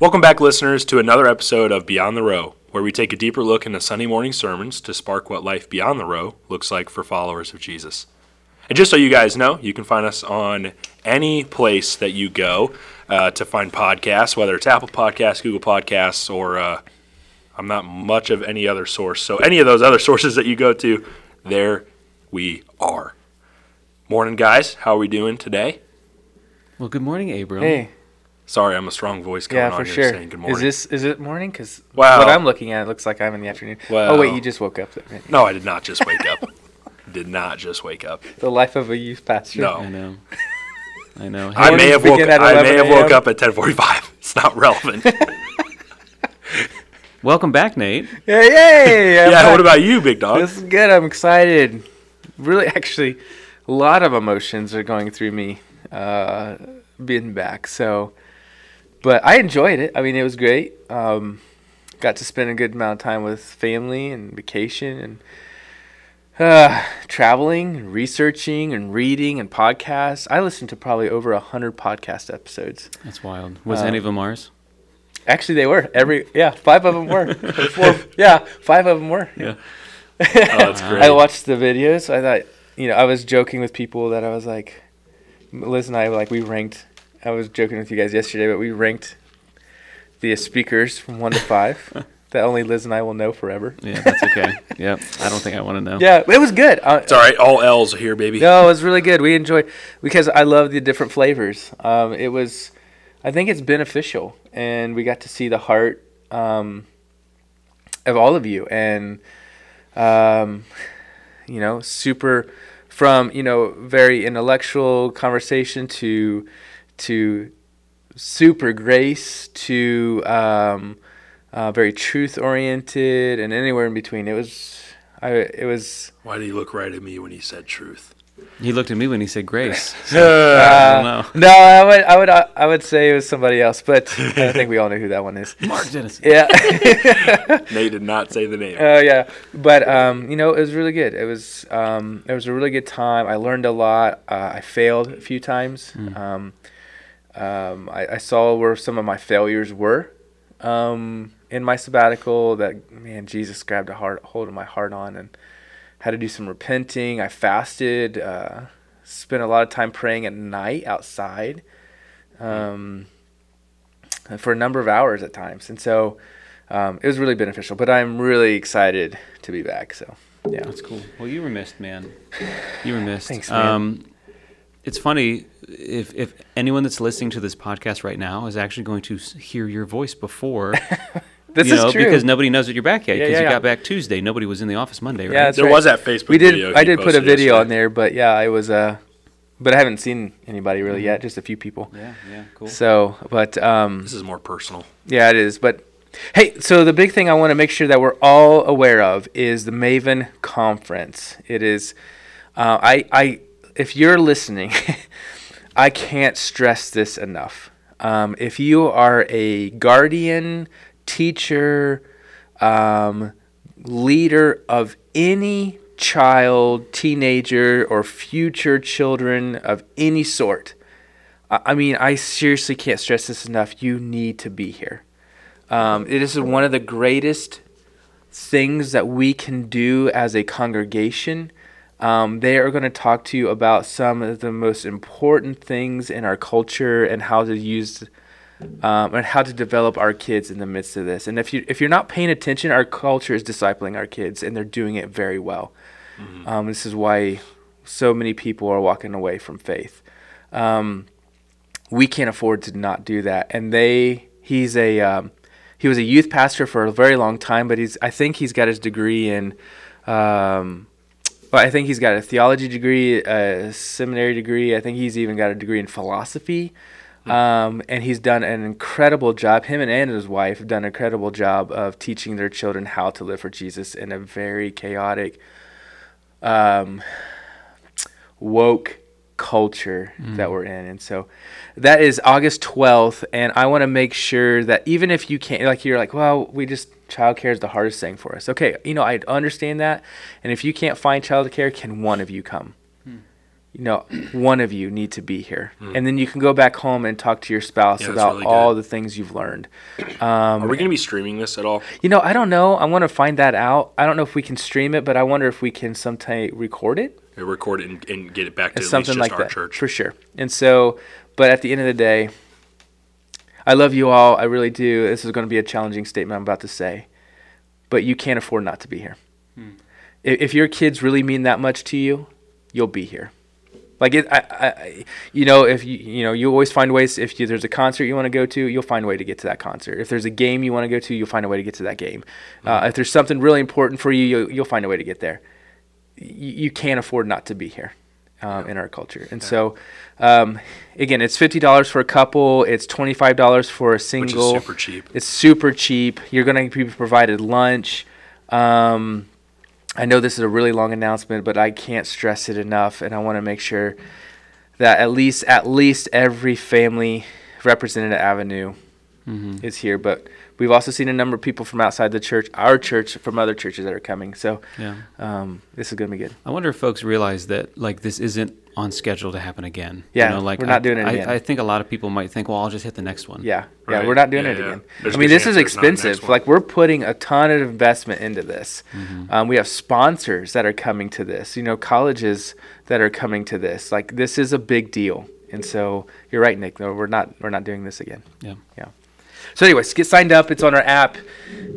Welcome back, listeners, to another episode of Beyond the Row, where we take a deeper look into Sunday morning sermons to spark what life beyond the row looks like for followers of Jesus. And just so you guys know, you can find us on any place that you go uh, to find podcasts, whether it's Apple Podcasts, Google Podcasts, or uh, I'm not much of any other source. So, any of those other sources that you go to, there we are. Morning, guys. How are we doing today? Well, good morning, Abram. Hey, Sorry, I'm a strong voice coming yeah, on here sure. saying good morning. Is this is it morning? Because Wow. what I'm looking at, it looks like I'm in the afternoon. Well- oh wait, you just woke up. no, I did not just wake up. did not just wake up. The life of a youth pastor. No. I know. I know. I may have woke. I may have woke up at 10:45. It's not relevant. Welcome back, Nate. Hey, hey. I'm yeah. back. What about you, big dog? This is good. I'm excited. Really, actually, a lot of emotions are going through me uh, being back. So, but I enjoyed it. I mean, it was great. Um, got to spend a good amount of time with family and vacation and uh, traveling and researching and reading and podcasts. I listened to probably over a hundred podcast episodes. That's wild. Was Um, any of them ours? Actually, they were every yeah, five of them were. Four, yeah, five of them were. Yeah. Oh, that's great. I watched the videos. I thought, you know, I was joking with people that I was like, Liz and I like we ranked. I was joking with you guys yesterday, but we ranked the speakers from one to five. that only Liz and I will know forever. Yeah, that's okay. yep. I don't think I want to know. Yeah, it was good. Uh, It's all right. All L's here, baby. no, it was really good. We enjoyed because I love the different flavors. Um, it was, I think it's beneficial, and we got to see the heart um, of all of you, and um, you know, super from you know very intellectual conversation to to super grace to um, uh, very truth oriented and anywhere in between. It was, I it was. Why did he look right at me when he said truth? He looked at me when he said grace. I Uh, don't know. No, I would, I would, I would say it was somebody else, but I think we all know who that one is. Mark Dennison. Yeah, Nate did not say the name. uh, yeah, but um, you know, it was really good. It was, um, it was a really good time. I learned a lot. Uh, I failed a few times. Um, um, I, I saw where some of my failures were um, in my sabbatical. That man, Jesus grabbed a heart, hold of my heart on, and had to do some repenting. I fasted. Uh, spent a lot of time praying at night outside. Um, for a number of hours at times, and so um, it was really beneficial. But I'm really excited to be back. So yeah, That's cool. Well, you were missed, man. You were missed. Thanks, man. Um, it's funny if if anyone that's listening to this podcast right now is actually going to hear your voice before, this you is know, true. because nobody knows that you're back yet because yeah, you yeah. got back Tuesday. Nobody was in the office Monday, right? Yeah, that's there right. was that Facebook we video. did. I did put a posted video on there, but yeah, it was uh, but I haven't seen anybody really yet. Just a few people. yeah, yeah, cool. So, but um, This is more personal. Yeah, it is. But hey, so the big thing I want to make sure that we're all aware of is the Maven Conference. It is, uh, I, I, if you're listening, I can't stress this enough. Um, if you are a guardian, teacher, um, leader of any child, teenager, or future children of any sort, I mean, I seriously can't stress this enough. You need to be here. Um, it is one of the greatest things that we can do as a congregation. Um, they are going to talk to you about some of the most important things in our culture and how to use um, and how to develop our kids in the midst of this. And if you if you're not paying attention, our culture is discipling our kids, and they're doing it very well. Um, this is why so many people are walking away from faith. Um, we can't afford to not do that. And they, he's a, um, he was a youth pastor for a very long time, but he's, I think he's got his degree in, well, I think he's got a theology degree, a seminary degree. I think he's even got a degree in philosophy. Um, and he's done an incredible job. Him and, and his wife have done an incredible job of teaching their children how to live for Jesus in a very chaotic, um, woke culture mm. that we're in. And so that is August 12th. And I want to make sure that even if you can't, like, you're like, well, we just, childcare is the hardest thing for us. Okay, you know, I understand that. And if you can't find childcare, can one of you come? You know, one of you need to be here, and then you can go back home and talk to your spouse. Yeah, about really all good. the things you've learned. Are we going to be streaming this at all? You know, I don't know. I want to find that out. I don't know if we can stream it, but I wonder if we can sometime record it. Or record it and, and get it back to It's at something least just like our that church? for sure. And so, but at the end of the day, I love you all. I really do. This is going to be a challenging statement I'm about to say, but you can't afford not to be here. Hmm. If, if your kids really mean that much to you, you'll be here. Like it, I, I, you know, if you, you know, you always find ways. If you, there's a concert you want to go to, you'll find a way to get to that concert. If there's a game you want to go to, you'll find a way to get to that game. Uh, if there's something really important for you, you'll, you'll find a way to get there. You, you can't afford not to be here um, in our culture. And so, um, again, it's fifty dollars for a couple. It's twenty five dollars for a single. Which is super cheap. It's super cheap. You're going to be provided lunch. Um, I know this is a really long announcement, but I can't stress it enough, and I want to make sure that at least at least every family represented at Avenue Mm-hmm. is here. But we've also seen a number of people from outside the church, our church, from other churches that are coming. So Yeah. um, this is going to be good. I wonder if folks realize that like this isn't on schedule to happen again. Yeah, like we're not I- doing it I, again. I think a lot of people might think, well, I'll just hit the next one. Yeah, yeah, we're not doing Yeah, it yeah. again. There's I a mean, this is there's not a next expensive. Like we're putting a ton of investment into this. Mm-hmm. Um, we have sponsors that are coming to this. You know, colleges that are coming to this. Like this is a big deal. And so you're right, Nick. No, we're not. We're not doing this again. Yeah. Yeah. So, anyways, get signed up. It's on our app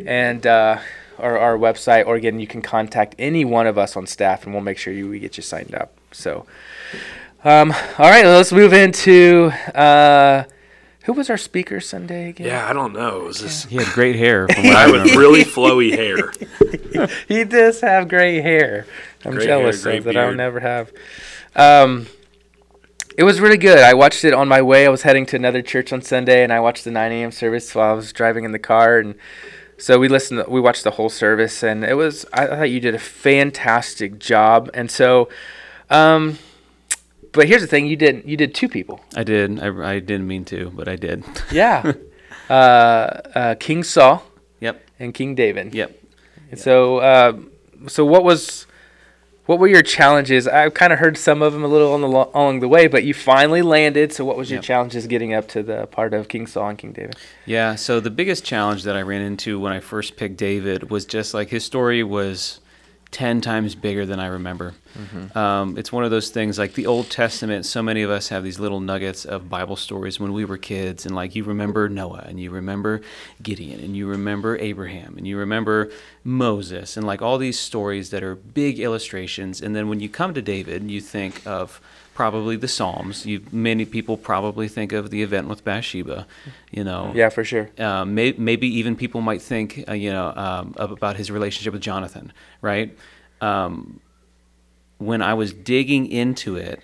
and uh, our, our website, or again, you can contact any one of us on staff, and we'll make sure you we get you signed up. So, um, all right, let's move into uh, who was our speaker Sunday again? Yeah, I don't know. It was this He had great hair. From what I guy really flowy hair. he does have gray hair. I'm Gray jealous hair, of gray that. I'll never have. Um, it was really good. I watched it on my way. I was heading to another church on Sunday, and I watched the 9 a.m. service while I was driving in the car, and so we listened. We watched the whole service, and it was. I thought you did a fantastic job. And so, um, but here's the thing: you did you did two people. I did. I, I didn't mean to, but I did. Yeah, uh, uh, King Saul yep. and King David. Yep. And so, uh, so what was, what were your challenges? I've kind of heard some of them a little on the lo- along the way, but you finally landed. So, what was your Yep. challenges getting up to the part of King Saul and King David? Yeah, so the biggest challenge that I ran into when I first picked David was just like his story was 10 times bigger than I remember. Um, it's one of those things like the Old Testament, so many of us have these little nuggets of Bible stories when we were kids. And like you remember Noah, and you remember Gideon, and you remember Abraham, and you remember Moses, and like all these stories that are big illustrations. And then when you come to David, you think of probably the Psalms. You many people probably think of the event with Bathsheba, you know. Yeah, for sure. Uh, may, maybe even people might think, uh, you know, um, about his relationship with Jonathan, right? Um, when I was digging into it,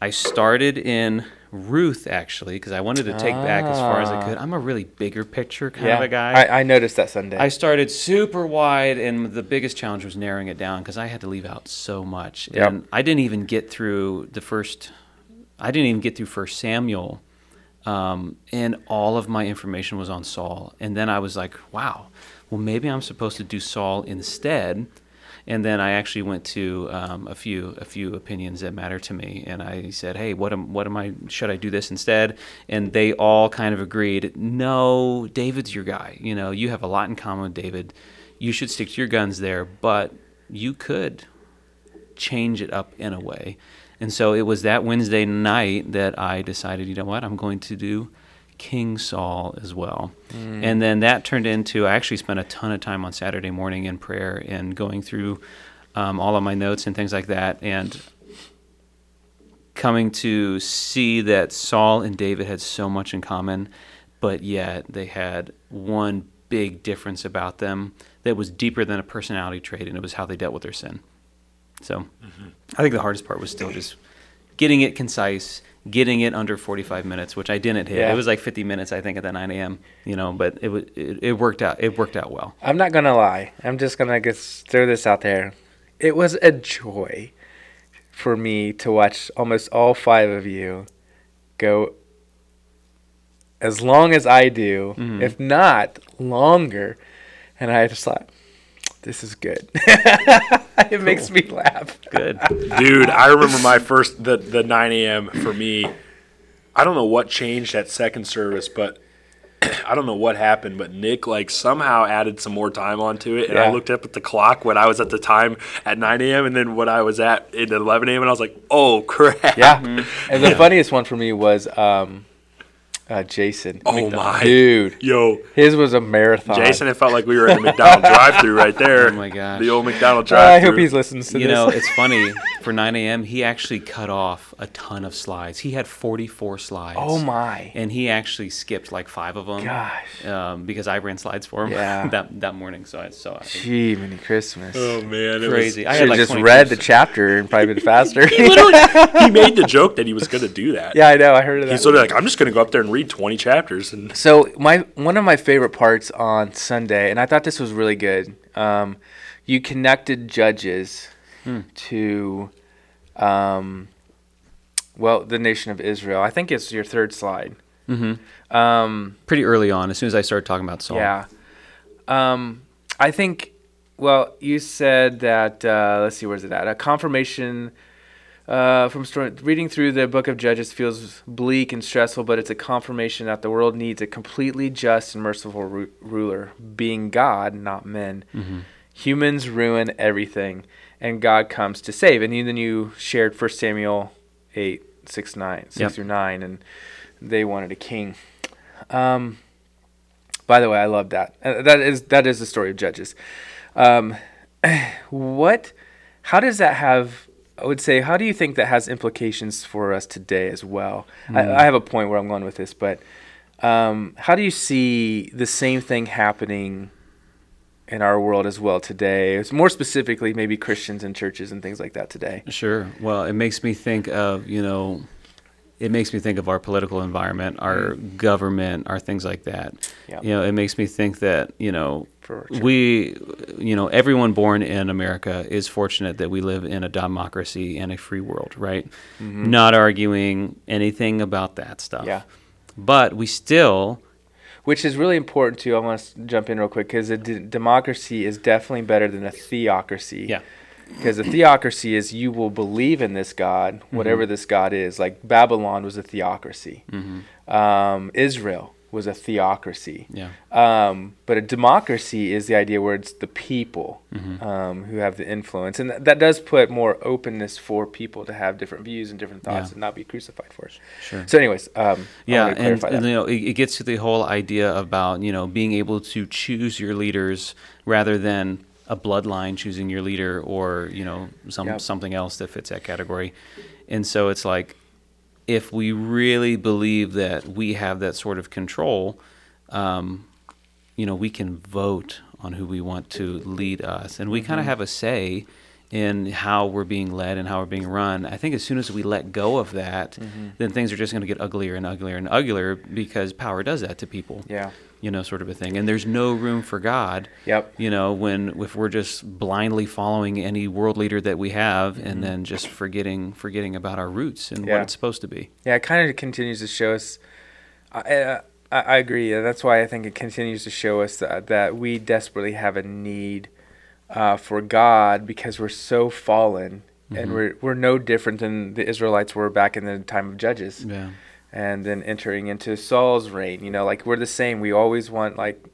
I started in Ruth actually because I wanted to take back as far as I could. I'm a really bigger picture kind yeah, of a guy. I, I noticed that Sunday. I started super wide, and the biggest challenge was narrowing it down because I had to leave out so much. Yep. And I didn't even get through the first. I didn't even get through First Samuel, um, and all of my information was on Saul. And then I was like, "Wow, well maybe I'm supposed to do Saul instead." And then I actually went to um, a few a few opinions that matter to me, and I said, "Hey, what am what am I? Should I do this instead?" And they all kind of agreed, "No, David's your guy. You know, you have a lot in common with David. You should stick to your guns there, but you could change it up in a way." And so it was that Wednesday night that I decided, you know what, I'm going to do King Saul as well. And then that turned into, I actually spent a ton of time on Saturday morning in prayer and going through um, all of my notes and things like that. And coming to see that Saul and David had so much in common, but yet they had one big difference about them that was deeper than a personality trait, and it was how they dealt with their sin. So I think the hardest part was still just getting it concise, getting it under 45 minutes, which I didn't hit. Yeah. It was like 50 minutes, I think, at the 9 a.m. You know, but it was it, it worked out. It worked out well. I'm not gonna lie. I'm just gonna just throw this out there. It was a joy for me to watch almost all five of you go as long as I do, Mhm. if not longer. And I just thought, This is good. it makes me laugh. Good. Dude, I remember my first the the 9 a.m. for me. I don't know what changed at second service, but I don't know what happened. But Nick like somehow added some more time onto it, and I looked up at the clock when I was at the time at 9 a.m. and then when I was at at 11 a.m. and I was like, oh crap. Yeah. And the funniest one for me was um, uh, Jason. Oh McDonald. my dude, Yo, his was a marathon. Jason, it felt like we were in the McDonald's drive-through right there. Oh my god, the old McDonald's drive-through. I hope he's listening to You this. know, it's funny. For 9 a.m., he actually cut off a ton of slides. He had 44 slides. oh my And he actually skipped like five of them. gosh. Um, because I ran slides for him Yeah. that that morning. So I so I think Gee, many Christmas. Oh man, it crazy. I Should had have like just read the chapter and probably been faster. He literally he made the joke that he was going to do that. yeah, I know. I heard of that. He's sort of like, I'm just going to go up there and read 20 chapters, and So my one of my favorite parts on Sunday, and I thought this was really good. Um, you connected judges to, um, well, the nation of Israel. I think it's your third slide. Mm-hmm. Um, pretty early on, as soon as I started talking about Saul. yeah. Um, I think. Well, you said that. Uh, let's see, where's it at? A confirmation. Uh, from story, reading through the book of Judges feels bleak and stressful, but it's a confirmation that the world needs a completely just and merciful ru- ruler, being God, not men. Mm-hmm. Humans ruin everything, and God comes to save. And then you shared 1 Samuel 8, 6, 9, 6 Yep. through 9, and they wanted a king. Um, by the way, I love that. Uh, that is that is the story of Judges. Um, what? How does that have? I would say, how do you think that has implications for us today as well? I, I have a point where I'm going with this, but um, how do you see the same thing happening in our world as well today? It's more specifically, maybe Christians and churches and things like that today. Sure. Well, it makes me think of, you know, it makes me think of our political environment, our mm. government, our things like that. Yeah. You know, it makes me think that, you know, we, you know, everyone born in America is fortunate that we live in a democracy and a free world, right? Mm-hmm. Not arguing anything about that stuff. Yeah. But we still, Which is really important too. I want to jump in real quick because a d- democracy is definitely better than a theocracy. yeah. Because a theocracy is you will believe in this God, whatever Mm-hmm. this God is. Like Babylon was a theocracy. Um, Israel was a theocracy. Yeah. Um, but a democracy is the idea where it's the people Mm-hmm. um, who have the influence, and th- that does put more openness for people to have different views and different thoughts Yeah. and not be crucified for it. Sure. So, anyways, um, Yeah, and, clarify and, you know, it, it gets to the whole idea about you know being able to choose your leaders rather than a bloodline choosing your leader or you know some Yep. something else that fits that category. And so it's like if we really believe that we have that sort of control, um, you know, we can vote on who we want to lead us, and we kind of have a say in how we're being led and how we're being run. I think as soon as we let go of that, mm-hmm. then things are just going to get uglier and uglier and uglier because power does that to people. Yeah. You know, sort of a thing. And there's no room for God. Yep. You know, when if we're just blindly following any world leader that we have and mm-hmm. then just forgetting forgetting about our roots and Yeah. what it's supposed to be. Yeah, it kind of continues to show us. I, I, I agree. That's why I think it continues to show us that, that we desperately have a need uh, for God because we're so fallen, and we're we're no different than the Israelites were back in the time of Judges, Yeah. and then entering into Saul's reign. You know, like we're the same. We always want like.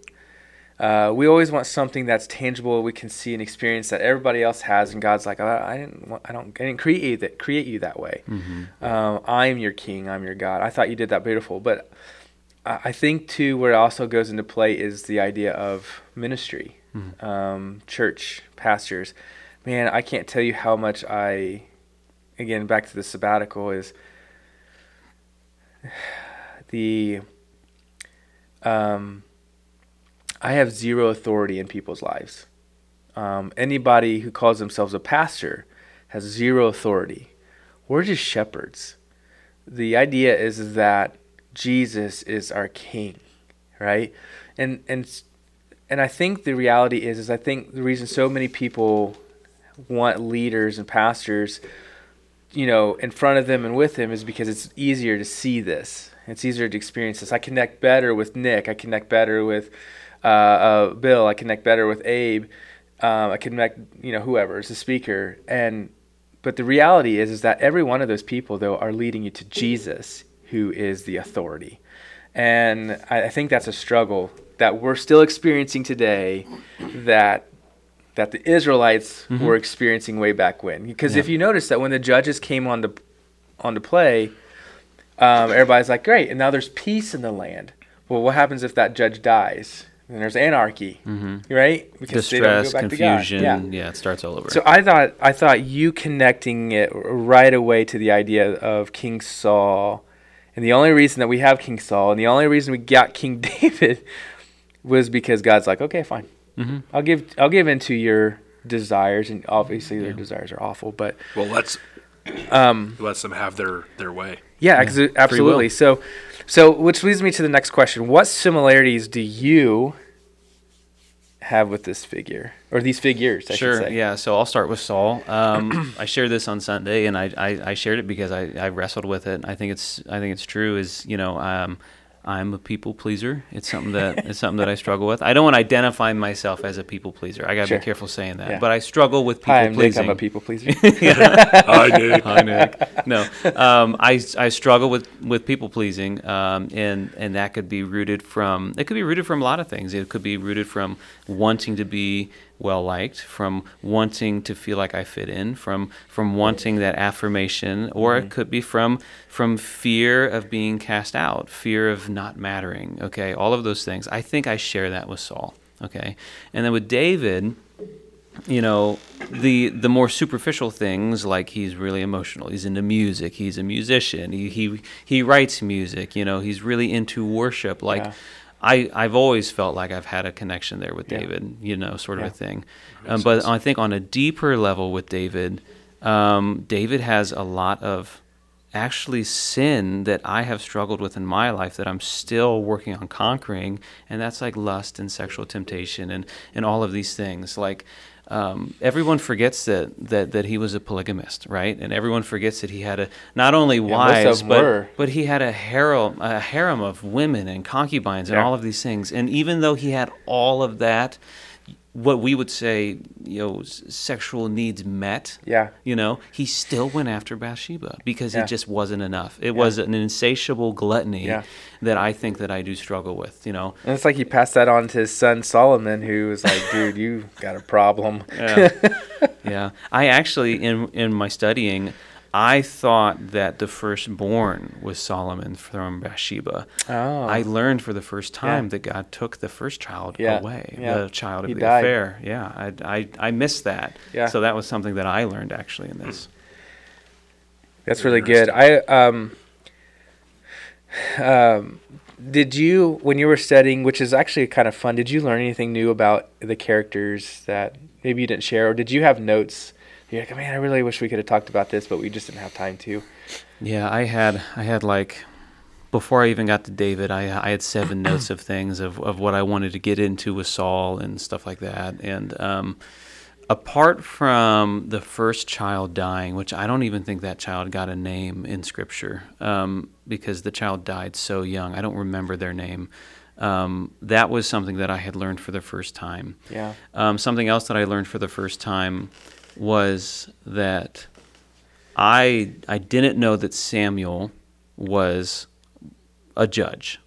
Uh, we always want something that's tangible, we can see and experience that everybody else has, and God's like, I, I didn't, want, I don't, I didn't create you that, create you that way. Um, I'm your king. I'm your God. I thought you did that beautiful, but I I think too where it also goes into play is the idea of ministry, um, church, pastors. Man, I can't tell you how much I, again, back to the sabbatical is the. Um, I have zero authority in people's lives. Um, anybody who calls themselves a pastor has zero authority. We're just shepherds. The idea is, that Jesus is our king, right? And and and I think the reality is is I think the reason so many people want leaders and pastors, you know, in front of them and with them is because it's easier to see this. It's easier to experience this. I connect better with Nick. I connect better with uh, uh, Bill. I connect better with Abe. Um, I connect, you know, whoever is the speaker, and but the reality is, is that every one of those people though are leading you to Jesus, who is the authority, and I, I think that's a struggle that we're still experiencing today. That that the Israelites Mm-hmm. were experiencing way back when. Because Yeah. if you notice that when the judges came on the on to play, um, everybody's like, great, and now there's peace in the land. Well, what happens if that judge dies? Then there's anarchy, right? Because they don't go Distress, back to God. confusion. Yeah. Yeah. it starts all over. So I thought I thought you connecting it right away to the idea of King Saul, and the only reason that we have King Saul, and the only reason we got King David, was because God's like, okay, fine, hmm I'll give I'll give into your desires, and obviously their Yeah. desires are awful, but Well, let's um, lets them have their their way. yeah, Yeah, 'cause it- free will. absolutely. So, so which leads me to the next question: What similarities do you have with this figure, or these figures? I sure. say. Yeah. So I'll start with Saul. Um, I shared this on Sunday, and I, I, I shared it because I, I wrestled with it. I think it's I think it's true. Is you know um, I'm a people pleaser. It's something that it's something that I struggle with. I don't want to identify myself as a people pleaser. I got to Sure. be careful saying that. Yeah. But I struggle with people Hi, I'm Nick. I'm a people pleaser. I did. Hi, Nick. No, um, I, I struggle with, with people pleasing, um, and and that could be rooted from it could be rooted from a lot of things. It could be rooted from wanting to be well liked, from wanting to feel like I fit in, from from wanting that affirmation, or it mm-hmm. could be from from fear of being cast out, fear of not mattering. Okay, all of those things. I think I share that with Saul. Okay, and then with David you know the the more superficial things like he's really emotional he's into music he's a musician he he, he writes music you know he's really into worship like Yeah. I, I've always felt like I've had a connection there with Yeah. David, you know, sort of Yeah. a thing. Um, but sense. I think on a deeper level with David, um, David has a lot of actually sin that I have struggled with in my life that I'm still working on conquering, and that's like lust and sexual temptation and, and all of these things. Like um, everyone forgets that, that that he was a polygamist, right? And everyone forgets that he had a not only wives them but were. but he had a harem a harem of women and concubines and Yeah. all of these things. And even though he had all of that, what we would say, you know, sexual needs met, Yeah. you know, he still went after Bathsheba because Yeah. it just wasn't enough. It was an insatiable gluttony Yeah. that I think that I do struggle with, you know. And it's like he passed that on to his son Solomon, who was like, "Dude, you got a problem." Yeah. yeah. I actually in in my studying I thought that the firstborn was Solomon from Bathsheba. Oh. I learned for the first time Yeah. that God took the first child Yeah, away, yeah. the child of He the died. affair. Yeah, I, I, I missed that. Yeah. So that was something that I learned actually in this. That's really good. I um um did you when you were studying, which is actually kind of fun, did you learn anything new about the characters that maybe you didn't share or did you have notes? You're like, man, I really wish we could have talked about this, but we just didn't have time to. Yeah, I had I had like before I even got to David, I I had seven notes of things of, of what I wanted to get into with Saul and stuff like that. And um, apart from the first child dying, which I don't even think that child got a name in Scripture, um, because the child died so young. I don't remember their name. Um, that was something that I had learned for the first time. Yeah. Um, something else that I learned for the first time was that I I didn't know that Samuel was a judge.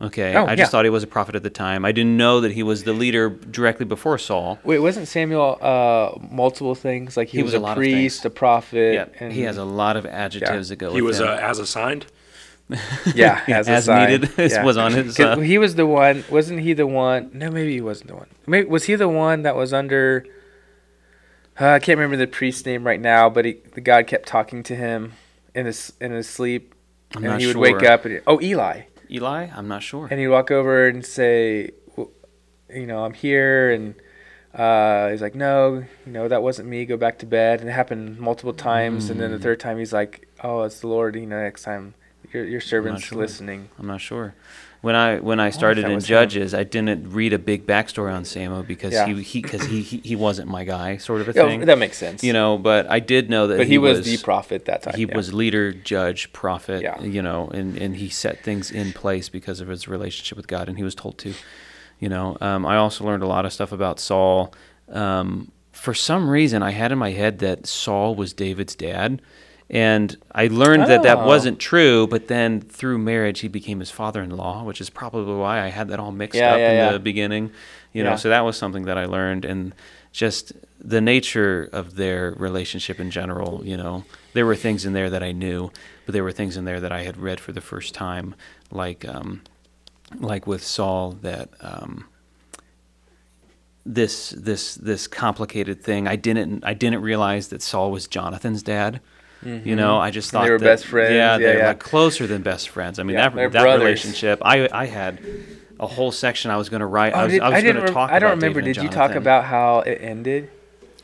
Okay, Oh, I just yeah. thought he was a prophet at the time. I didn't know that he was the leader directly before Saul. Wait, wasn't Samuel uh multiple things? Like he, He was, was a a priest, a prophet, Yeah, and he has a lot of adjectives that go. He with was uh, as assigned. yeah, as, as sign. needed. This Yeah. was on his. 'Cause Uh, he was the one. Wasn't he the one? No, maybe he wasn't the one. Maybe was he the one that was under? Uh, I can't remember the priest's name right now, but he, the God kept talking to him in his in his sleep, I'm and he would wake up and he- oh Eli, Eli, I'm not sure. and he'd walk over and say, w- you know, I'm here, and uh, he's like, no, you know, that wasn't me. Go back to bed. And it happened multiple times, and then the Mm. third time he's like, oh, it's the Lord. You know, next time your your servant's sure. listening. I'm not sure. When I when I started in was him. Judges, I didn't read a big backstory on Samuel because Yeah. he he because he, he he wasn't my guy, sort of a Yeah, thing. that makes sense. you know, but I did know that but he, was, the prophet that time. he yeah. was leader, judge, prophet, Yeah. you know, and, and he set things in place because of his relationship with God, and he was told to, you know. Um, I also learned a lot of stuff about Saul um, for some reason, I had in my head that Saul was David's dad. And I learned that that Oh. wasn't true, but then through marriage, he became his father in law, which is probably why I had that all mixed Yeah, up yeah, in yeah. the beginning. You know, so that was something that I learned. And just the nature of their relationship in general, you know, there were things in there that I knew, but there were things in there that I had read for the first time, like, um, like with Saul, that um, this this this complicated thing. I didn't I didn't realize that Saul was Jonathan's dad. You know, I just Mm-hmm. They were that- best friends. Yeah, Yeah, they're yeah. like closer than best friends. I mean, Yeah, that that brothers. relationship. I I had a whole section I was going to write. I Oh, was, did, I was didn't. going to rem- talk. I don't about remember. David Did you talk about how it ended?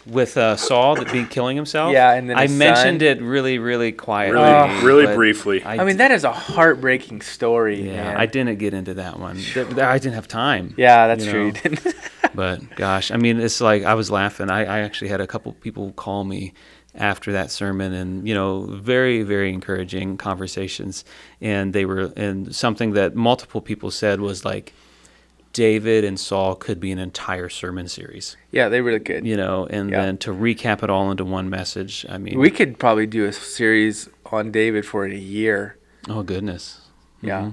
with uh, Saul that being killing himself? Yeah, and then I his mentioned son. it really, really quietly, Really, really briefly. I mean, that is a heartbreaking story. Yeah, man. I didn't get into that one. Th- th- I didn't have time. Yeah, that's you true. know. You didn't. But gosh, I mean, it's like I was laughing. I, I actually had a couple people call me after that sermon, and you know, very, very encouraging conversations. And they were, and something that multiple people said was like, David and Saul could be an entire sermon series, yeah, they really good. you know. And Yeah. then to recap it all into one message. I mean, We could probably do a series on David for a year. oh goodness, Yeah. Mm-hmm.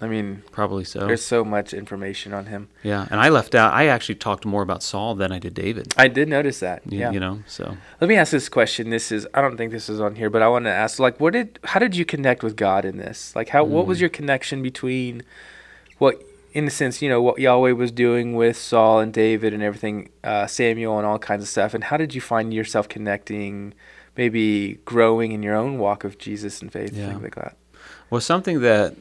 I mean, probably so. there's so much information on him. Yeah, and I left out. I actually talked more about Saul than I did David. I did notice that. You, yeah. you know, so Let me ask this question. This is I don't think this is on here, but I want to ask like what did how did you connect with God in this? Like how what Mm. was your connection between what in a sense, you know, what Yahweh was doing with Saul and David and everything, uh, Samuel and all kinds of stuff, and how did you find yourself connecting, maybe growing in your own walk of Jesus and faith, Yeah. things like that? Well, something that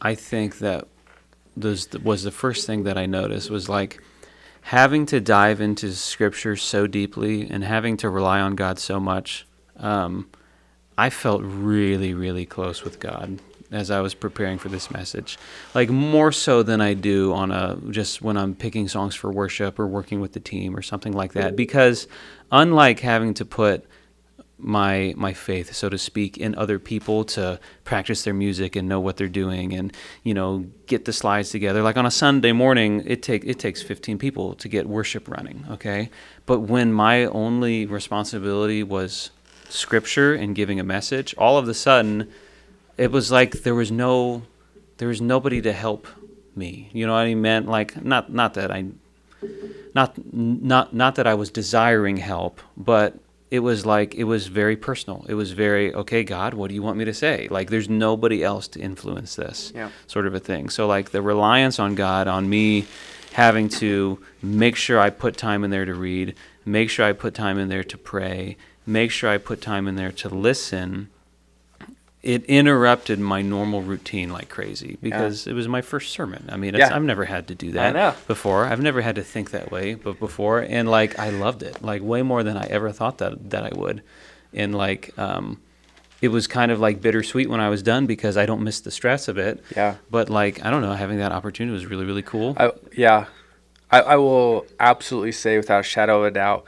I think that was was the first thing that I noticed was like having to dive into Scripture so deeply and having to rely on God so much. Um, I felt really, really close with God as I was preparing for this message, like more so than I do on a just when I'm picking songs for worship or working with the team or something like that. Because unlike having to put my my faith, so to speak, in other people to practice their music and know what they're doing and you know get the slides together. Like on a Sunday morning, it take it takes 15 people to get worship running. Okay, but when my only responsibility was scripture and giving a message, all of a sudden, it was like there was no there was nobody to help me. You know what I mean? Like not not that I not not not that I was desiring help, but it was like it was very personal. It was very okay, God, what do you want me to say? Like there's nobody else to influence this Yeah. sort of a thing. So like the reliance on God, on me having to make sure I put time in there to read, make sure I put time in there to pray, make sure I put time in there to listen. It interrupted my normal routine like crazy because it was my first sermon. I mean, it's, Yeah. I've never had to do that before. I've never had to think that way, but before, and like I loved it, like way more than I ever thought that that I would, and like um, it was kind of like bittersweet when I was done because I don't miss the stress of it. Yeah. But like I don't know, having that opportunity was really really cool. I, yeah, I, I will absolutely say without a shadow of a doubt,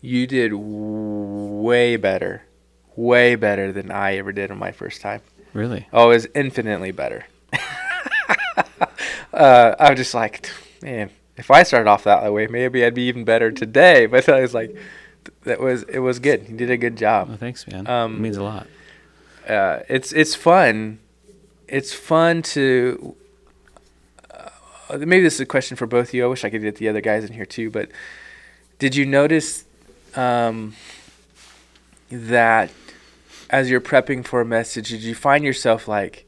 you did way better, way better than I ever did on my first time. really. Oh, it was infinitely better. uh, I was just like, man, if I started off that way, maybe I'd be even better today. But I was like, that was it was good. You did a good job. Well, thanks, man. Um, it means a lot. uh, it's it's fun. It's fun to. Uh, maybe this is a question for both of you. I wish I could get the other guys in here too. But did you notice um, that as you're prepping for a message, did you find yourself like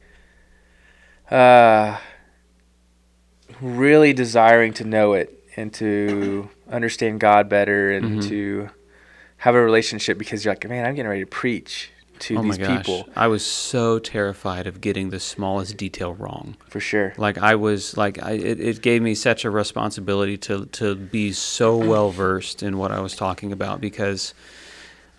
uh, really desiring to know it and to understand God better and Mhm. to have a relationship because you're like, man, I'm getting ready to preach to oh these my gosh, people I was so terrified of getting the smallest detail wrong. for sure. Like I was like I it, it gave me such a responsibility to to be so well versed in what I was talking about because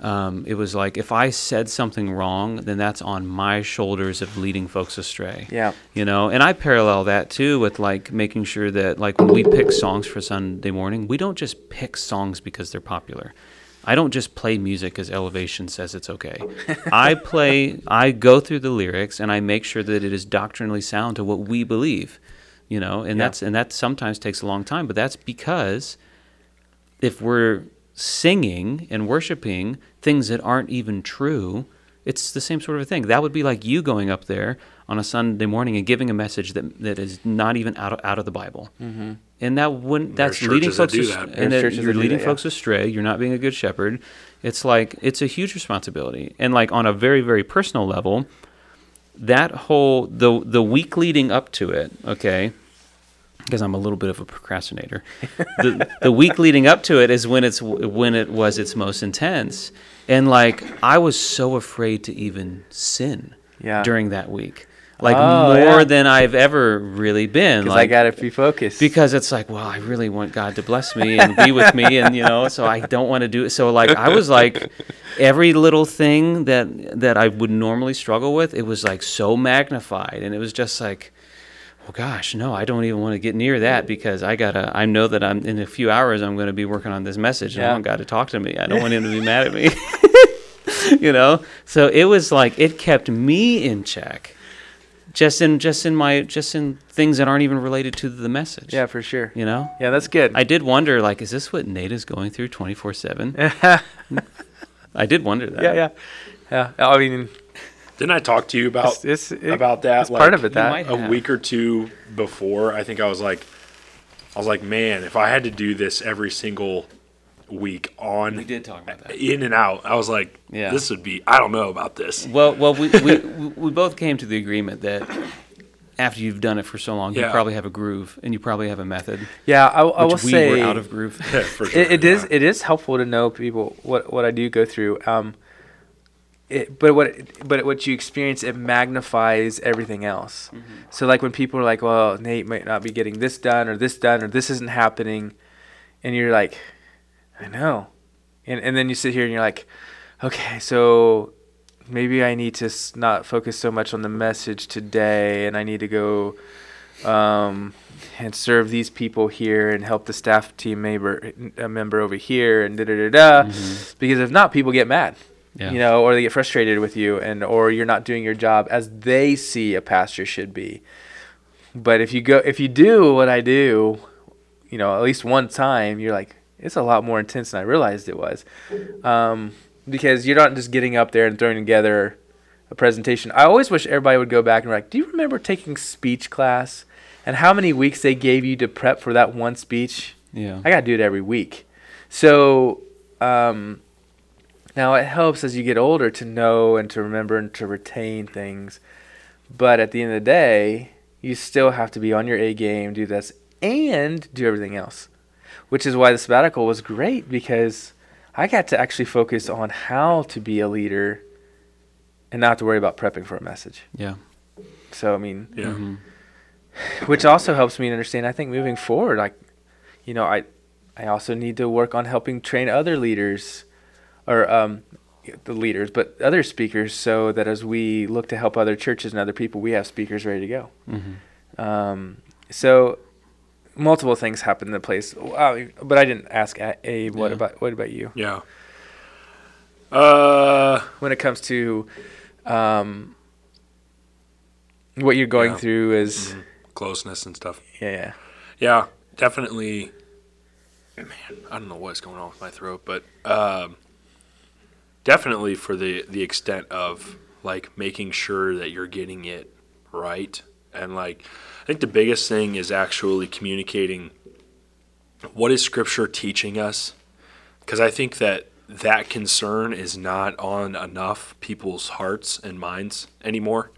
um, it was like if I said something wrong, then that's on my shoulders of leading folks astray. Yeah. You know, and I parallel that too with like making sure that like when we pick songs for Sunday morning, we don't just pick songs because they're popular. I don't just play music because Elevation says it's okay. I play, I go through the lyrics and I make sure that it is doctrinally sound to what we believe, you know, and Yeah. that's and that sometimes takes a long time, but that's because if we're singing and worshiping things that aren't even true, it's the same sort of a thing. That would be like you going up there on a Sunday morning and giving a message that, that is not even out of, out of the Bible. Mm-hmm. And that wouldn't that's leading churches that folks do that. and that you're that leading that, yeah. folks astray. You're not being a good shepherd. It's like it's a huge responsibility. And like on a very very personal level, that whole the the week leading up to it, okay, because I'm a little bit of a procrastinator. the the week leading up to it is when it's when it was its most intense, and like I was so afraid to even sin Yeah. during that week, like Oh, more yeah. than I've ever really been. Because Like, I gotta be focused. because it's like, well, I really want God to bless me and be with me, and you know, so I don't want to do it. So like, I was like, every little thing that that I would normally struggle with, it was like so magnified, and it was just like, well, gosh, no, I don't even want to get near that because I gotta. I know that I'm in a few hours I'm going to be working on this message, and I Yeah. want God to talk to me. I don't want Him to be mad at me. you know, so it was like it kept me in check. Just in just in my just in things that aren't even related to the message. yeah, for sure. You know? Yeah, that's good. I did wonder, like, is this what Nate is going through 24 7? I did wonder that. yeah, yeah, yeah. I mean, Didn't I talk to you about it's, it's it- about that? It's part of it. That might- a week or two before. I think I was like, I was like, man, if I had to do this every single week on We did talk about that. in and out, I was like, Yeah. this would be. I don't know about this. Well, well, we, we, we both came to the agreement that after you've done it for so long, you probably have a groove and you probably have a method. yeah, I, I will Which we say were out of groove. for sure. it, it is yeah. it is helpful to know people what what I do go through. Um, it, but what but what you experience it magnifies everything else. Mm-hmm. So like when people are like, "Well, Nate might not be getting this done or this done or this isn't happening," and you're like, "I know," and and then you sit here and you're like, "Okay, so." Maybe I need to not focus so much on the message today, and I need to go um, and serve these people here and help the staff team member a member over here and da da da da. Mm-hmm. Because if not, people get mad, Yeah. you know, or they get frustrated with you, and or you're not doing your job as they see a pastor should be. But if you go, if you do what I do, you know, at least one time, you're like, it's a lot more intense than I realized it was, um, because you're not just getting up there and throwing together a presentation. I always wish everybody would go back and be like, do you remember taking speech class and how many weeks they gave you to prep for that one speech? Yeah. I got to do it every week. So um, now it helps as you get older to know and to remember and to retain things. But at the end of the day, you still have to be on your A game, do this, and do everything else. Which is why the sabbatical was great because I got to actually focus on how to be a leader and not have to worry about prepping for a message. Yeah. So, I mean, Yeah. Mhm. which also helps me understand i think moving forward like you know i i also need to work on helping train other leaders or um the leaders but other speakers so that as we look to help other churches and other people we have speakers ready to go Mhm. um so multiple things happen in the place wow, but i didn't ask abe what Yeah. about what about you Yeah. Uh, when it comes to um what you're going Yeah. through is closeness and stuff. yeah yeah Yeah, definitely. Man, I don't know what's going on with my throat, but um, definitely for the the extent of like making sure that you're getting it right, and like I think the biggest thing is actually communicating what is Scripture teaching us, because I think that that concern is not on enough people's hearts and minds anymore.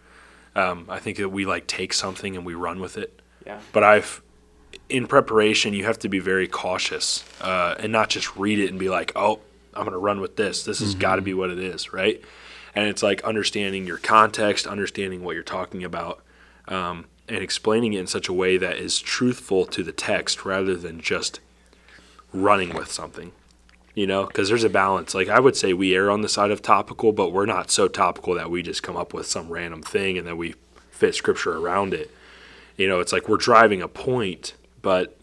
Um, I think that we like take something and we run with it. Yeah. But I've in preparation you have to be very cautious uh, and not just read it and be like, oh, I'm gonna run with this. This has got to be what it is, right? And it's like understanding your context, understanding what you're talking about, um, and explaining it in such a way that is truthful to the text rather than just running with something. You know, because there's a balance. Like I would say, we err on the side of topical, but we're not so topical that we just come up with some random thing and then we fit scripture around it. You know, it's like we're driving a point, but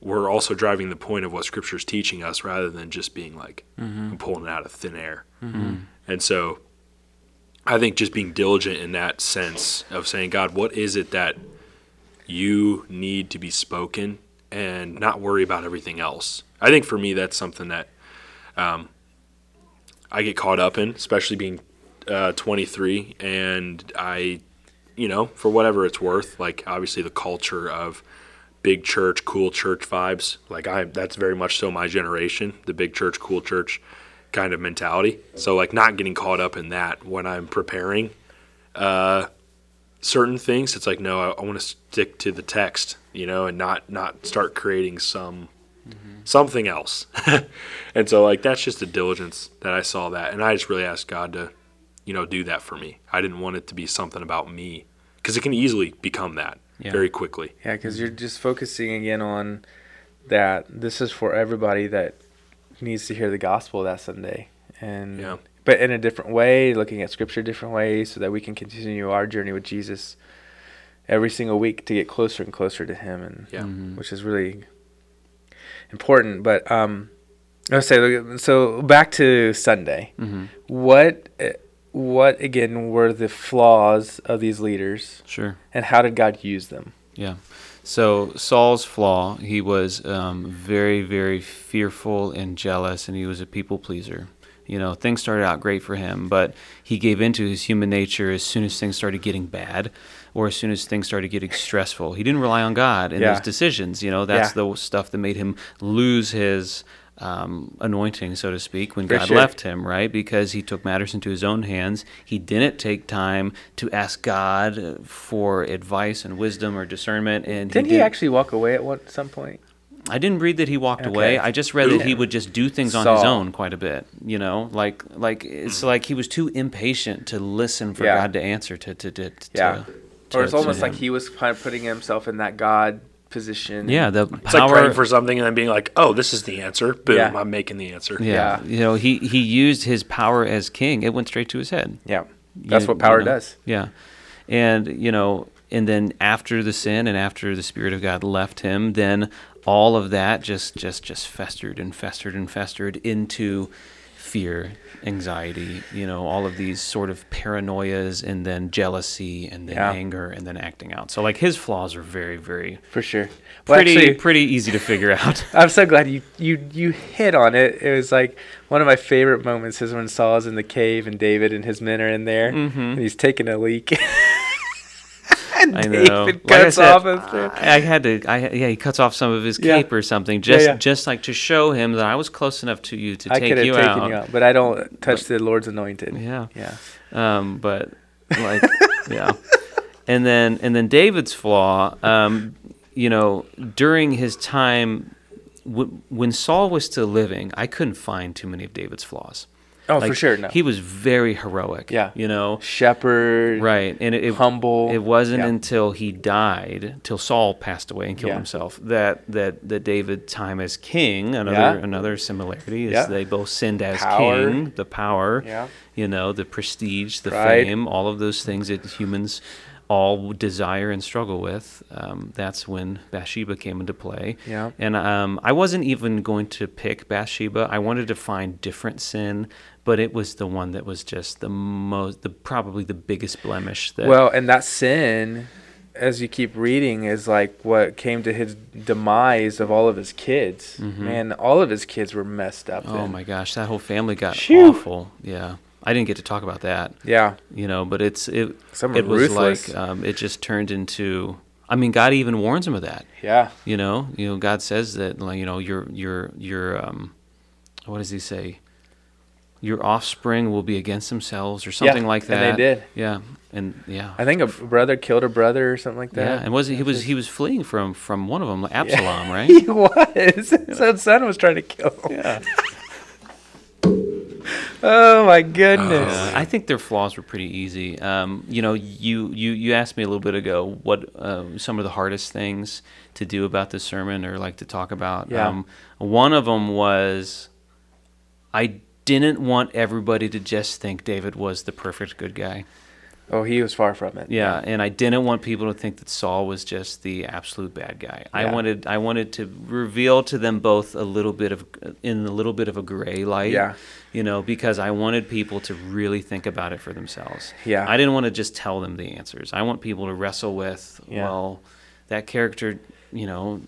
we're also driving the point of what Scripture's teaching us rather than just being like I'm pulling it out of thin air. And so I think just being diligent in that sense of saying, God, what is it that you need to be spoken and not worry about everything else. I think for me, that's something that um, I get caught up in, especially being uh, 23. And I, you know, for whatever it's worth, like obviously the culture of big church, cool church vibes, like I, that's very much so my generation, the big church, cool church kind of mentality. So like not getting caught up in that when I'm preparing uh, certain things. It's like no, I, I want to stick to the text, you know, and not not start creating some something else. and so like that's just the diligence that I saw that, and I just really asked God to, you know, do that for me. I didn't want it to be something about me because it can easily become that Yeah. very quickly. Yeah, because you're just focusing again on that. This is for everybody that needs to hear the gospel that Sunday, and Yeah. but in a different way, looking at Scripture different ways, so that we can continue our journey with Jesus every single week to get closer and closer to Him, and Yeah. which is really important. But um, I was say so. Back to Sunday. hmm What uh, what again were the flaws of these leaders, Sure. and how did God use them? Yeah. So Saul's flaw, he was um, very, very fearful and jealous, and he was a people pleaser. You know, things started out great for him, but he gave into his human nature as soon as things started getting bad, or as soon as things started getting stressful. He didn't rely on God in Yeah. his decisions. You know, that's Yeah. the stuff that made him lose his um, anointing, so to speak, when For God sure. left him, right? Because he took matters into his own hands. He didn't take time to ask God uh, for advice and wisdom or discernment. And Didn't he, didn't- actually walk away at one some point? I didn't read that he walked Okay. away. I just read that he would just do things on his own quite a bit. You know, like like it's like he was too impatient to listen for Yeah. God to answer to to to. to Yeah. to- or it's to almost like he was kind of putting himself in that God position. Yeah, the It's like power. praying for something and then being like, "Oh, this is the answer." Boom, Yeah. I'm making the answer. yeah, Yeah. you know, he he used his power as king. It went straight to his head. yeah. That's You- what power you know? does. Yeah. And, you know, and then after the sin and after the Spirit of God left him, then all of that just just just festered and festered and festered into fear, anxiety, you know, all of these sort of paranoias and then jealousy and then Yeah. anger and then acting out. So like his flaws are very, very For sure. Well, pretty actually, pretty easy to figure out. I'm so glad you, you you hit on it. It was like one of my favorite moments is when Saul's in the cave and David and his men are in there Mhm. and he's taking a leak. I know. David Like I said, off his I, I had to. I yeah, he cuts off some of his Yeah. cape or something, just yeah. just like to show him that I was close enough to you to I take could have you taken out. you out, but I don't touch the Lord's anointed. Yeah. Yeah. Um, but like, yeah. And then and then David's flaw. Um, you know, during his time, w- when Saul was still living, I couldn't find too many of David's flaws. Oh, for sure. No. He was very heroic. Yeah. You know. Shepherd. Right, and it, it Humble. It wasn't Yeah. until he died, till Saul passed away and killed Yeah. himself, that that that David time as king. Another Yeah. another similarity is they both sinned as Power. king. The power, Yeah. you know, the prestige, the Pride. fame, all of those things that humans all desire and struggle with. Um, that's when Bathsheba came into play. Yeah. And um, I wasn't even going to pick Bathsheba. I wanted to find different sin, but it was the one that was just the most, the probably the biggest blemish. That Well, and that sin, as you keep reading, is like what came to his demise of all of his kids. Man, all of his kids were messed up. Mm-hmm. oh then. my gosh, that whole family got Phew. awful. Yeah, I didn't get to talk about that. Yeah. You know, but it's it. Some it was ruthless. like um, it just turned into. I mean, God even warns him of that. Yeah. You know, you know, God says that, like, you know, your your your um, what does He say? Your offspring will be against themselves, or something like that. and they did. Yeah, and yeah, I think a brother killed a brother or something like that. yeah. And was he was he was fleeing from from one of them, Absalom, right? He was. His son was trying to kill him. Yeah. Oh my goodness. Uh, I think their flaws were pretty easy. Um, you know, you, you you asked me a little bit ago what uh, some of the hardest things to do about the sermon or like to talk about. Yeah. Um, one of them was I didn't want everybody to just think David was the perfect good guy. oh, he was far from it. Yeah, and I didn't want people to think that Saul was just the absolute bad guy. I wanted I wanted to reveal to them both a little bit of in a little bit of a gray light. Yeah. You know, because I wanted people to really think about it for themselves. Yeah. I didn't want to just tell them the answers. I want people to wrestle with, Yeah. well, that character, you know,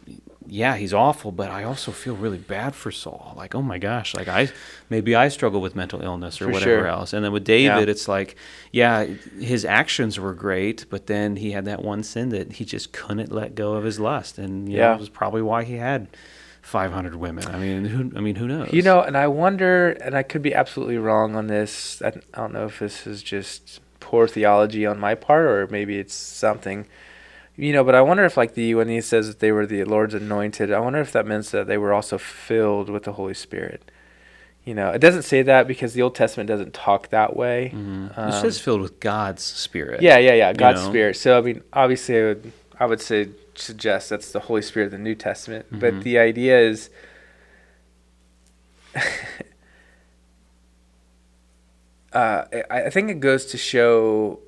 yeah, he's awful, but I also feel really bad for Saul. Like, oh my gosh, like I maybe I struggle with mental illness or For whatever sure. else. And then with David, Yeah. it's like, yeah, his actions were great, but then he had that one sin that he just couldn't let go of his lust, and you know, Yeah. it was probably why he had 500 women. I mean, who? I mean, who knows? You know, and I wonder, and I could be absolutely wrong on this. I, don't know if this is just poor theology on my part, or maybe it's something. You know, but I wonder if, like the when he says that they were the Lord's anointed, I wonder if that means that they were also filled with the Holy Spirit. You know, it doesn't say that because the Old Testament doesn't talk that way. Mhm. Um, it says filled with God's spirit. Yeah, yeah, yeah. God's know? Spirit. So I mean, obviously, I would I would say suggest that's the Holy Spirit of the New Testament. But Mhm. the idea is, uh, I, think it goes to show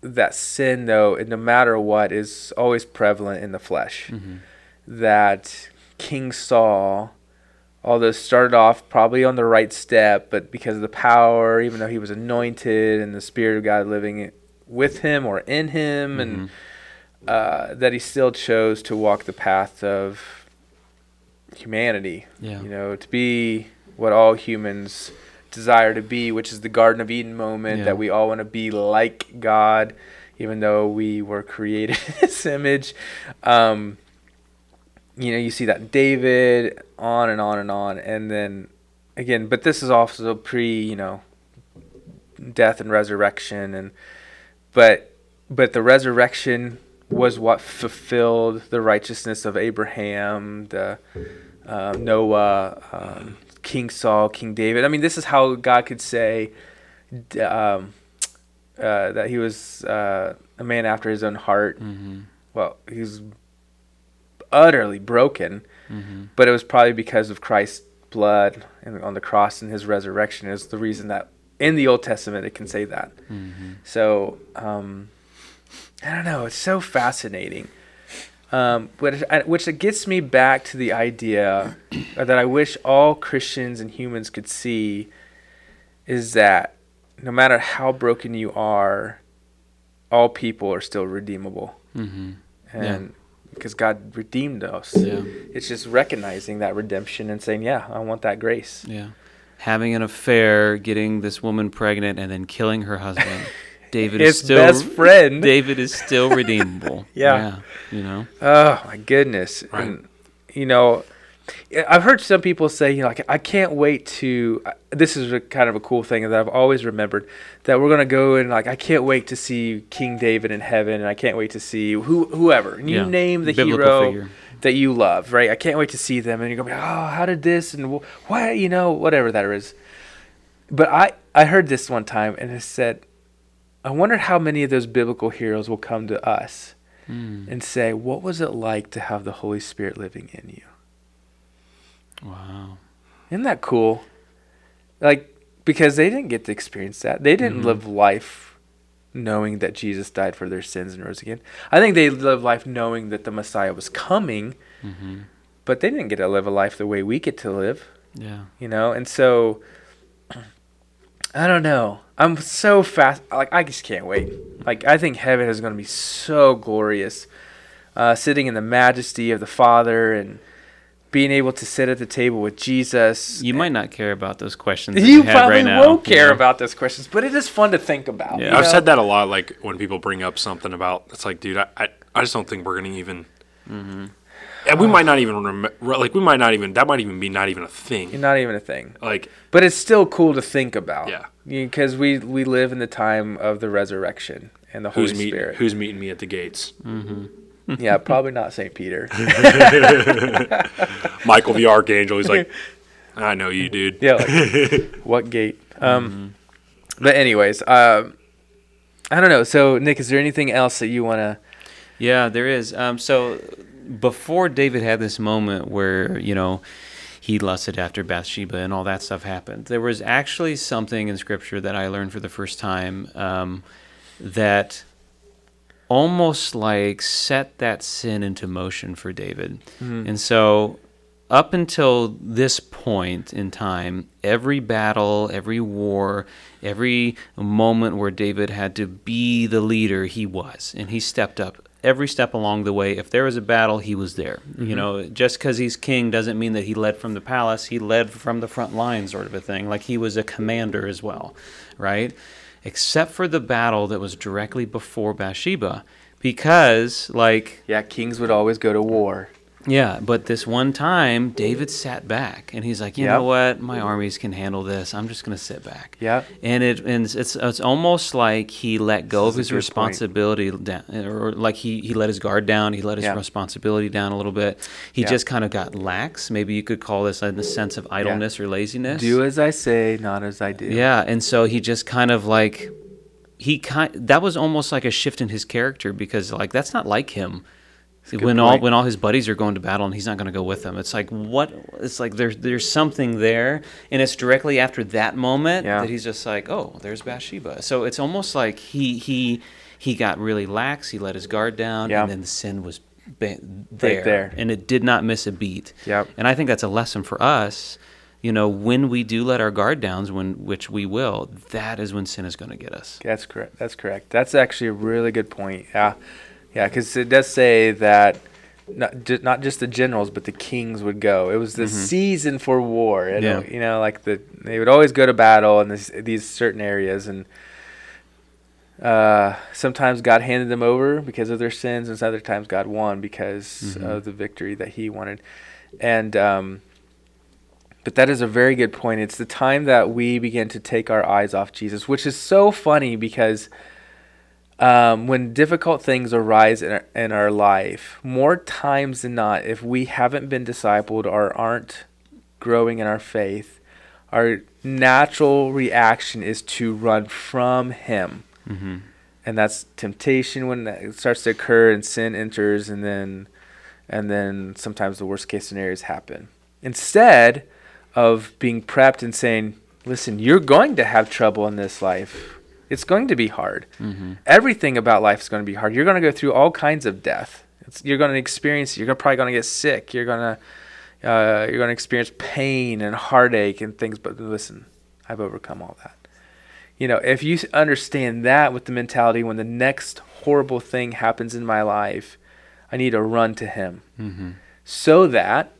that sin, though, no matter what, is always prevalent in the flesh. Mhm. That King Saul, although started off probably on the right step, but because of the power, even though he was anointed and the Spirit of God living with him or in him, and uh, that he still chose to walk the path of humanity. Yeah. You know, to be what all humans desire to be, which is the Garden of Eden moment Yeah. that we all want to be like God, even though we were created in His image. Um, you know, you see that in David, on and on and on, and then again, but this is also pre, you know, death and resurrection, and but but the resurrection was what fulfilled the righteousness of Abraham, the um, Noah, um, King Saul, King David. I mean, this is how God could say um, uh, that he was uh, a man after his own heart. Mhm. Well, he was utterly broken, Mhm. but it was probably because of Christ's blood and on the cross and his resurrection is the reason that in the Old Testament it can say that. Mhm. So um, I don't know. It's so fascinating. Um, but which it gets me back to the idea that I wish all Christians and humans could see is that no matter how broken you are, all people are still redeemable, Mhm. and because God redeemed us, Yeah. it's just recognizing that redemption and saying, "Yeah, I want that grace." Yeah. Having an affair, getting this woman pregnant, and then killing her husband. David His is still best friend. David is still redeemable. Yeah. You know. Oh my goodness! Right. And you know, I've heard some people say, you know, like I can't wait to. This is a kind of a cool thing that I've always remembered that we're gonna go and like I can't wait to see King David in heaven, and I can't wait to see who whoever and you Yeah. name the Biblical hero figure. that you love, right? I can't wait to see them, and you're gonna be, oh, how did this and wh- why, you know, whatever that is. But I I heard this one time, and it said, I wonder how many of those biblical heroes will come to us Mm. and say, What was it like to have the Holy Spirit living in you? Wow. Isn't that cool? Like, because they didn't get to experience that. They didn't Mhm. live life knowing that Jesus died for their sins and rose again. I think they lived life knowing that the Messiah was coming, hmm but they didn't get to live a life the way we get to live, Yeah. you know? And so, I don't know. I'm so fast. Like, I just can't wait. Like, I think heaven is going to be so glorious. Uh, sitting in the majesty of the Father and being able to sit at the table with Jesus. You might not care about those questions. that You have probably right now, won't you care know? about those questions, but it is fun to think about. Yeah. I've know? said that a lot. Like when people bring up something about, it's like, dude, I, I, I just don't think we're gonna even. Mm-hmm. And we might not even remember. Like we might not even. That might even be not even a thing. Not even a thing. Like But it's still cool to think about. Yeah. Because we, we live in the time of the resurrection and the Holy who's meeting Spirit. who's meeting me at the gates? yeah, probably not St. Peter. Michael the archangel. He's like, I know you, dude. yeah, like, what gate? Um, But, anyways, um, I don't know. So, Nick, is there anything else that you want to. Yeah, there is. Um, so before David had this moment where you know he lusted after Bathsheba and all that stuff happened, there was actually something in Scripture that I learned for the first time um, that almost like set that sin into motion for David. And so up until this point in time, every battle, every war, every moment where David had to be the leader, he was. And he stepped up every step along the way. If there was a battle, he was there. Mm-hmm. You know, just because he's king doesn't mean that he led from the palace. He led from the front line, sort of a thing. Like he was a commander as well, right? Except for the battle that was directly before Bathsheba, because like Yeah, kings would always go to war. Yeah, but this one time, David sat back and he's like, you Yep. know what? My armies can handle this. I'm just going to sit back. Yeah, And it and it's it's almost like he let go This of his good point. responsibility down, or like he he let his guard down. He let his Yeah. responsibility down a little bit. He Yeah. just kind of got lax. Maybe you could call this in the sense of idleness or laziness. Do as I say, not as I do. Yeah, and so he just kind of like he kind that was almost like a shift in his character because like that's not like him. When all when all his buddies are going to battle and he's not going to go with them, it's like what? It's like there's there's something there, and it's directly after that moment Yeah. that he's just like, oh, there's Bathsheba. So it's almost like he he he got really lax. He let his guard down, Yeah. and then the sin was there, there. and it did not miss a beat. Yep. And I think that's a lesson for us. You know, when we do let our guard down, when which we will, that is when sin is going to get us. That's correct. That's correct. That's actually a really good point. Yeah, yeah, because it does say that not ju- not just the generals, but the kings would go. It was the season for war. You know, Yeah. you know, like the they would always go to battle in this, these certain areas, and uh, sometimes God handed them over because of their sins, and other times God won because Mhm. of the victory that He wanted. And um, but that is a very good point. It's the time that we begin to take our eyes off Jesus, which is so funny because um, when difficult things arise in our, in our life, more times than not, if we haven't been discipled or aren't growing in our faith, our natural reaction is to run from Him. Mm-hmm. And that's temptation when it starts to occur and sin enters, and then and then sometimes the worst case scenarios happen. Instead of being prepped and saying, "Listen, you're going to have trouble in this life. It's going to be hard. Mm-hmm. Everything about life is going to be hard. You're going to go through all kinds of death. It's, you're going to experience. You're probably going to get sick. You're going to uh, you're going to experience pain and heartache and things. But listen, I've overcome all that. You know, if you understand that with the mentality, when the next horrible thing happens in my life, I need to run to Him Mm-hmm. so that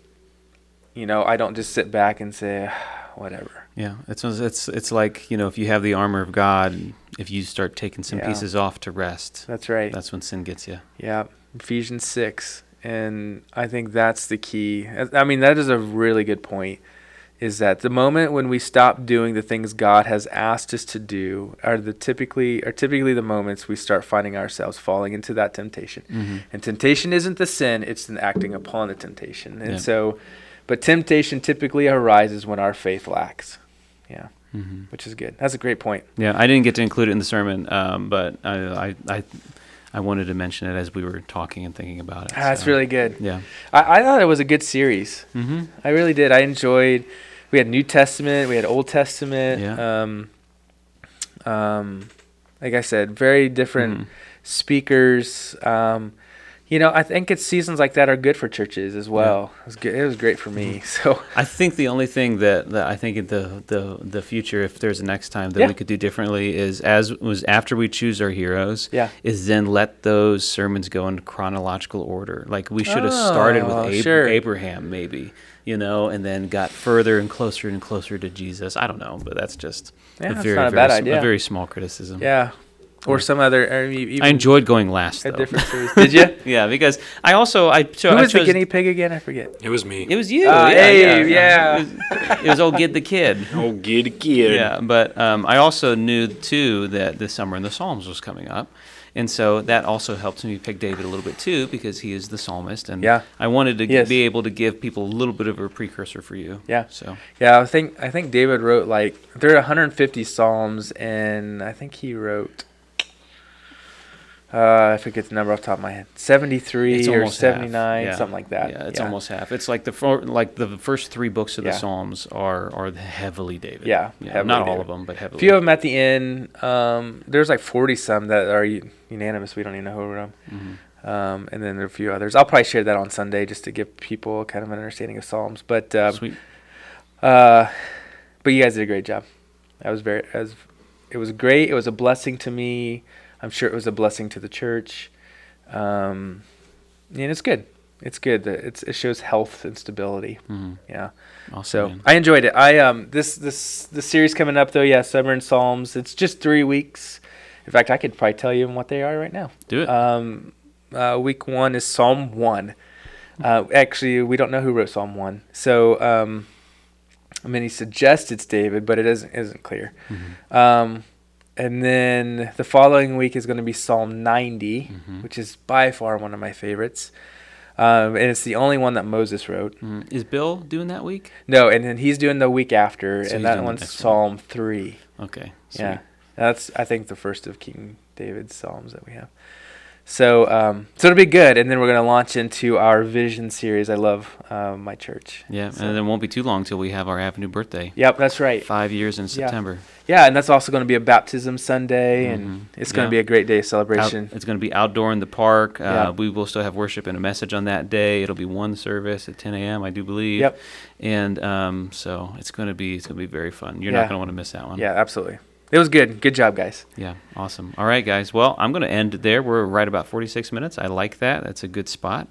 you know I don't just sit back and say whatever. Yeah, it's it's it's like you know if you have the armor of God, if you start taking some Yeah. pieces off to rest, That's right. that's when sin gets you. Yeah, Ephesians 6. And I think that's the key. I- I mean, that is a really good point. Is that the moment when we stop doing the things God has asked us to do are the typically are typically the moments we start finding ourselves falling into that temptation. Mm-hmm. And temptation isn't the sin, it's the acting upon the temptation. And Yeah. so but temptation typically arises when our faith lacks. Yeah, Mm-hmm. which is good. That's a great point. Yeah, I didn't get to include it in the sermon, um, but I, I I I wanted to mention it as we were talking and thinking about it. Ah, That's really good. yeah. I, I thought it was a good series. Mm-hmm. I really did. I enjoyed. We had New Testament. We had Old Testament. Yeah. Um, um, like I said, very different Mhm. speakers. Um, you know, I think it's seasons like that are good for churches as well. It was good. It was great for me. Mm-hmm. So I think the only thing that, that I think in the, the the future, if there's a next time that Yeah. we could do differently, is as was after we choose our heroes, Yeah. is then let those sermons go in chronological order. Like we should have started with Oh, Ab- sure. Abraham, maybe, you know, and then got further and closer and closer to Jesus. I don't know, but that's just Yeah, a that's very not a very bad sm- idea. a very small criticism. yeah, or some other. Or even I enjoyed going last a though. different series. Did you? yeah, because I also I, cho- Who I was the guinea pig again? I forget. It was me. It was you. Ah, yeah, hey, yeah. yeah. It was, it was old Gid the Kid. Oh, get a kid. Yeah, but um, I also knew too that the summer in the Psalms was coming up, and so that also helped me pick David a little bit too because he is the psalmist, and Yeah. I wanted to g- Yes. be able to give people a little bit of a precursor for you. Yeah. So Yeah, I think I think David wrote like there are 150 psalms, and I think he wrote. Uh, I forget the number off the top of my head. 73 it's or 79, Yeah. something like that. Yeah, it's almost half. It's like the fir- like the first three books of the Yeah. Psalms are are heavily David. Yeah, heavily not all of them, but heavily. A few of them at the end. Um, there's like 40 some that are unanimous. We don't even know who wrote them. Mhm. Um, and then there are a few others. I'll probably share that on Sunday just to give people kind of an understanding of Psalms. But um, Sweet. Uh, but you guys did a great job. That was very, as it was great. It was a blessing to me. I'm sure it was a blessing to the church. Um, and it's good. It's good. that It's, it shows health and stability. Mhm. Yeah. Awesome. So man. I enjoyed it. I um this this the series coming up though. Yeah, Summer and Psalms. It's just three weeks. In fact, I could probably tell you what they are right now. do it. Um, uh, week one is Psalm one. Uh, actually, we don't know who wrote Psalm one. So um, I mean, he suggests it's David, but it isn't isn't clear. Mhm. Um, and then the following week is going to be Psalm 90, Mhm. which is by far one of my favorites. Um, and it's the only one that Moses wrote. Mhm. Is Bill doing that week? No, and then he's doing the week after, So and that one's next one. Psalm 3. Okay. Yeah. That's, I think, the first of King David's Psalms that we have. So, um, so it'll be good. And then we're going to launch into our vision series. I love uh, my church. Yeah, So- and it won't be too long till we have our Avenue birthday. Yep, that's right. Five years in September. Yeah, and that's also going to be a baptism Sunday, Mhm. and it's going Yeah. to be a great day of Out- celebration. it's going to be outdoor in the park. Uh, Yeah. We will still have worship and a message on that day. It'll be one service at 10 a.m. I do believe. Yep. And um, so it's going to be it's going to be very fun. You're Yeah. not going to want to miss that one. Yeah, absolutely. It was good. Good job, guys. Yeah, awesome. All right, guys. Well, I'm going to end there. We're right about 46 minutes. I like that. That's a good spot.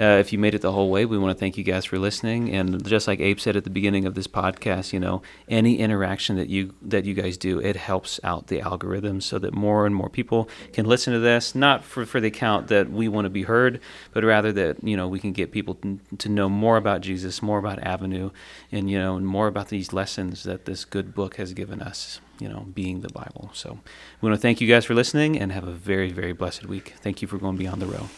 Uh, if you made it the whole way, we want to thank you guys for listening. And just like Abe said at the beginning of this podcast, you know, any interaction that you that you guys do, it helps out the algorithm so that more and more people can listen to this. Not for for the account that we want to be heard, but rather that you know we can get people to, to know more about Jesus, more about Avenue, and you know, more about these lessons that this good book has given us you know, being the Bible. So we want to thank you guys for listening and have a very, very blessed week. Thank you for going beyond the row.